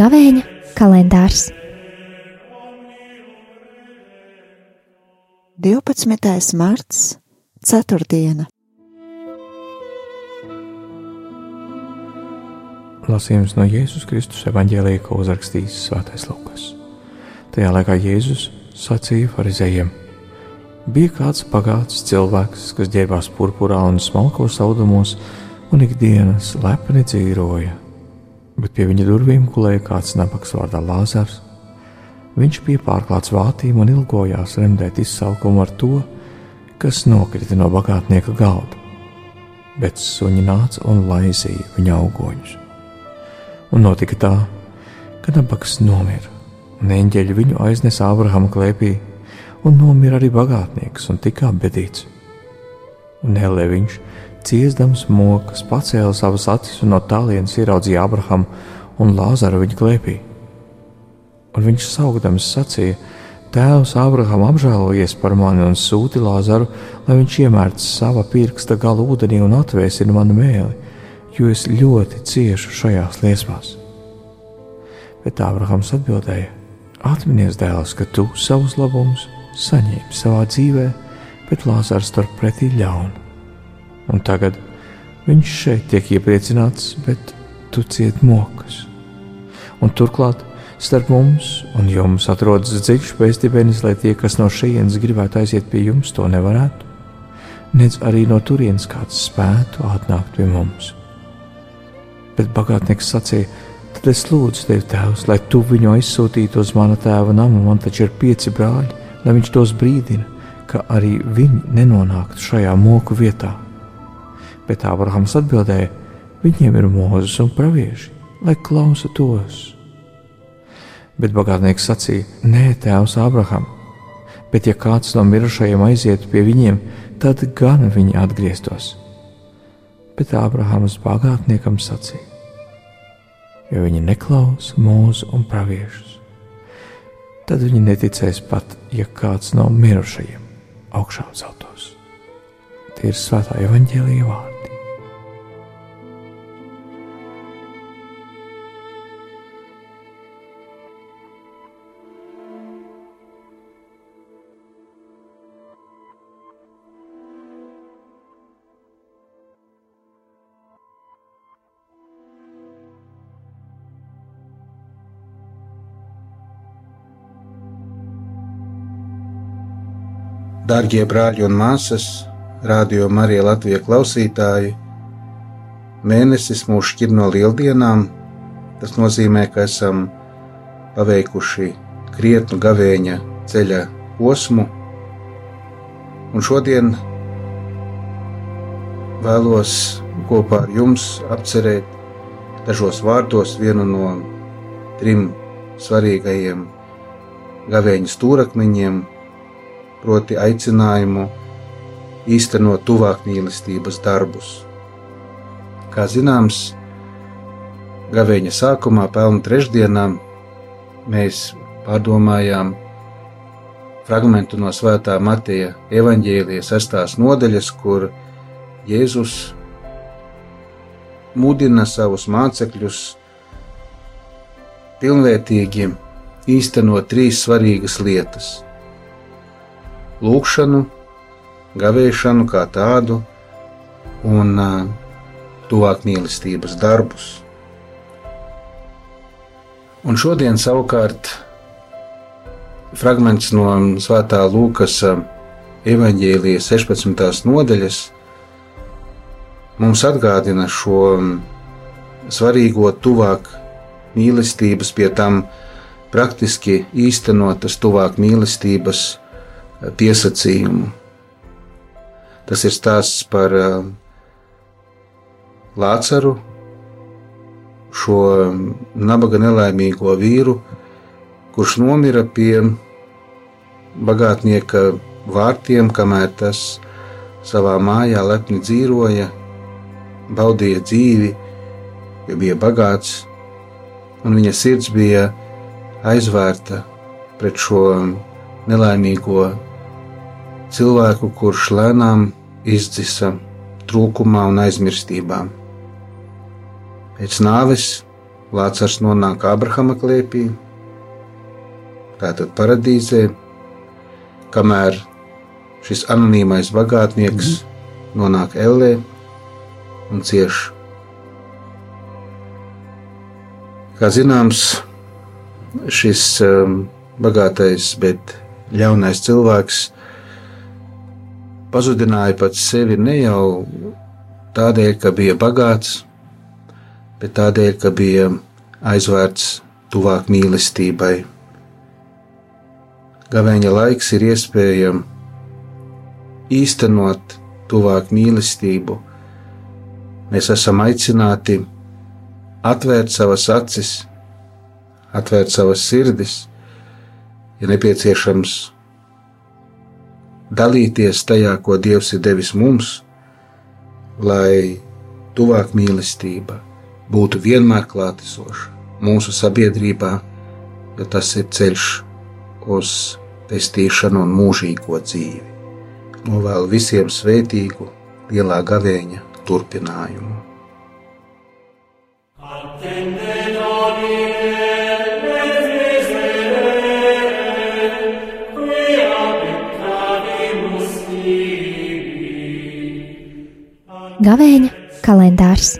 Gavēņa kalendārs 12. marts, 4. Lasījums no Jēzus Kristus evanģēlīja, ko uzrakstījis Svētais Lukas. Tajā laikā Jēzus sacīja farizējiem: Bija kāds pagāts cilvēks, kas ģērbās purpurā un smalkos audumos, un ikdienas lepni dzīvoja. Bet pie viņa durvīm gulēja kāds nabaks vārdā Lāzars. Viņš bija pārklāts vātīm un ilgojās remdēt izsalkumu ar to, kas nokrita no bagātnieka galda. Bet suņi nāca un laizīja viņa augoņus. Un notika tā, ka nabaks nomira, un eņģeļi viņu aiznesa Ābrahama klēpī, un nomira arī bagātnieks un tika apbedīts. Un Helē viņš, ciestams mokas, pacēla savas acis un no tālienes ieraudzīja Ābrahamu un Lāzaru viņa klēpī. Un viņš saugdams sacīja: Tēvs Ābraham apžēlojies par mani un sūti Lāzaru, lai viņš iemērts sava pirksta galu ūdenī un atvēsina manu mēli jo es ļoti ciešu šajās liesmās. Bet Ābrahams atbildēja: Atminies, dēls, ka tu savus labumus saņēmi savā dzīvē, bet Lāzars turpretī ļaunu. Un tagad viņš šeit tiek iepriecināts, bet tu cieti mokas. Un turklāt starp mums un jums atrodas dziļš pēcdibenis, lai tie, kas no šejienes gribētu aiziet pie jums, to nevarētu, nedz arī no turienes kāds spētu atnākt pie mums Bet bagātnieks sacīja: Tad es lūdzu tevi, Tēvs, lai tu viņu aizsūtītu uz mana tēva namu, man taču ir pieci brāļi, lai viņš tos brīdina, ka arī viņi nenonāktu šajā moku vietā. Bet Ābrahams atbildēja: Viņiem ir mūzis un pravieši, lai klausa tos. Bet bagātnieks sacīja: Nē, Tēvs, Ābraham, bet ja kāds no mirušajiem aizietu pie viņiem, tad gan viņi atgrieztos. Bet Ābrahams bagātniekam sacīja: jo viņi neklausa mūzu un praviešus. Tad viņi neticēs pat, ja kāds no mirušajiem augšā celtos. Tie ir svētā evaņģēlīja vārdi. Darbie brāļi un māsas, radio Marija Latvijas klausītāji, mēnesis mūs šķir no lieldienām. Tas nozīmē, ka esam paveikuši krietnu gavēņa ceļa posmu, un šodien vēlos kopā ar jums apcerēt dažos vārdos vienu no trim svarīgajiem gavēņa stūrakmeņiem proti aicinājumu īstenot tuvāk mīlestības darbus. Kā zināms, gaveņa sākumā, pelnu trešdienā, mēs pārdomājām fragment no Svētā Mateja evaņģēlijas sestās nodaļas, kur Jēzus mudina savus mācekļus pilnvērtīgi īstenot trīs svarīgas lietas lūkšanu, gavēšanu kā tādu un tuvāk mīlestības darbus. Un šodien savukārt fragments no Svētā Lūkas evaņģēlijas 16. nodaļas mums atgādina šo svarīgo tuvāk mīlestības, pie tam praktiski īstenotas tuvāk mīlestības piesacījumu. Tas ir stāsts par uh, Lācaru, šo nabaga nelaimīgo vīru, kurš nomira pie bagātnieka vārtiem, kamēr tas savā mājā lepni dzīvoja, baudīja dzīvi, jo bija bagāts, un viņa sirds bija aizvērta pret šo nelaimīgo cilvēku, kurš lēnām izdzisa trūkumā un aizmirstībā. Pēc nāves Lācars nonāk Abrahama klēpī, tātad paradīzē, kamēr šis anonīmais bagātnieks mm. nonāk Ellē un cieš. Kā zināms, šis um, bagātais, bet ļaunais cilvēks pazudināja pats sevi ne jau tādēļ, ka bija bagāts, bet tādēļ, ka bija aizvērts tuvāk mīlestībai. Gavēņa laiks ir iespēja īstenot tuvāk mīlestību. Mēs esam aicināti atvērt savas acis, atvērt savas sirdis, ja nepieciešams dalīties tajā, ko Dievs ir devis mums, lai tuvāk mīlestība būtu vienmēr klātesoša mūsu sabiedrībā, jo tas ir ceļš uz pestīšanu un mūžīgo dzīvi. Novēlu visiem svētīgu, lielā gavēņa turpinājumu. Gavēņa kalendārs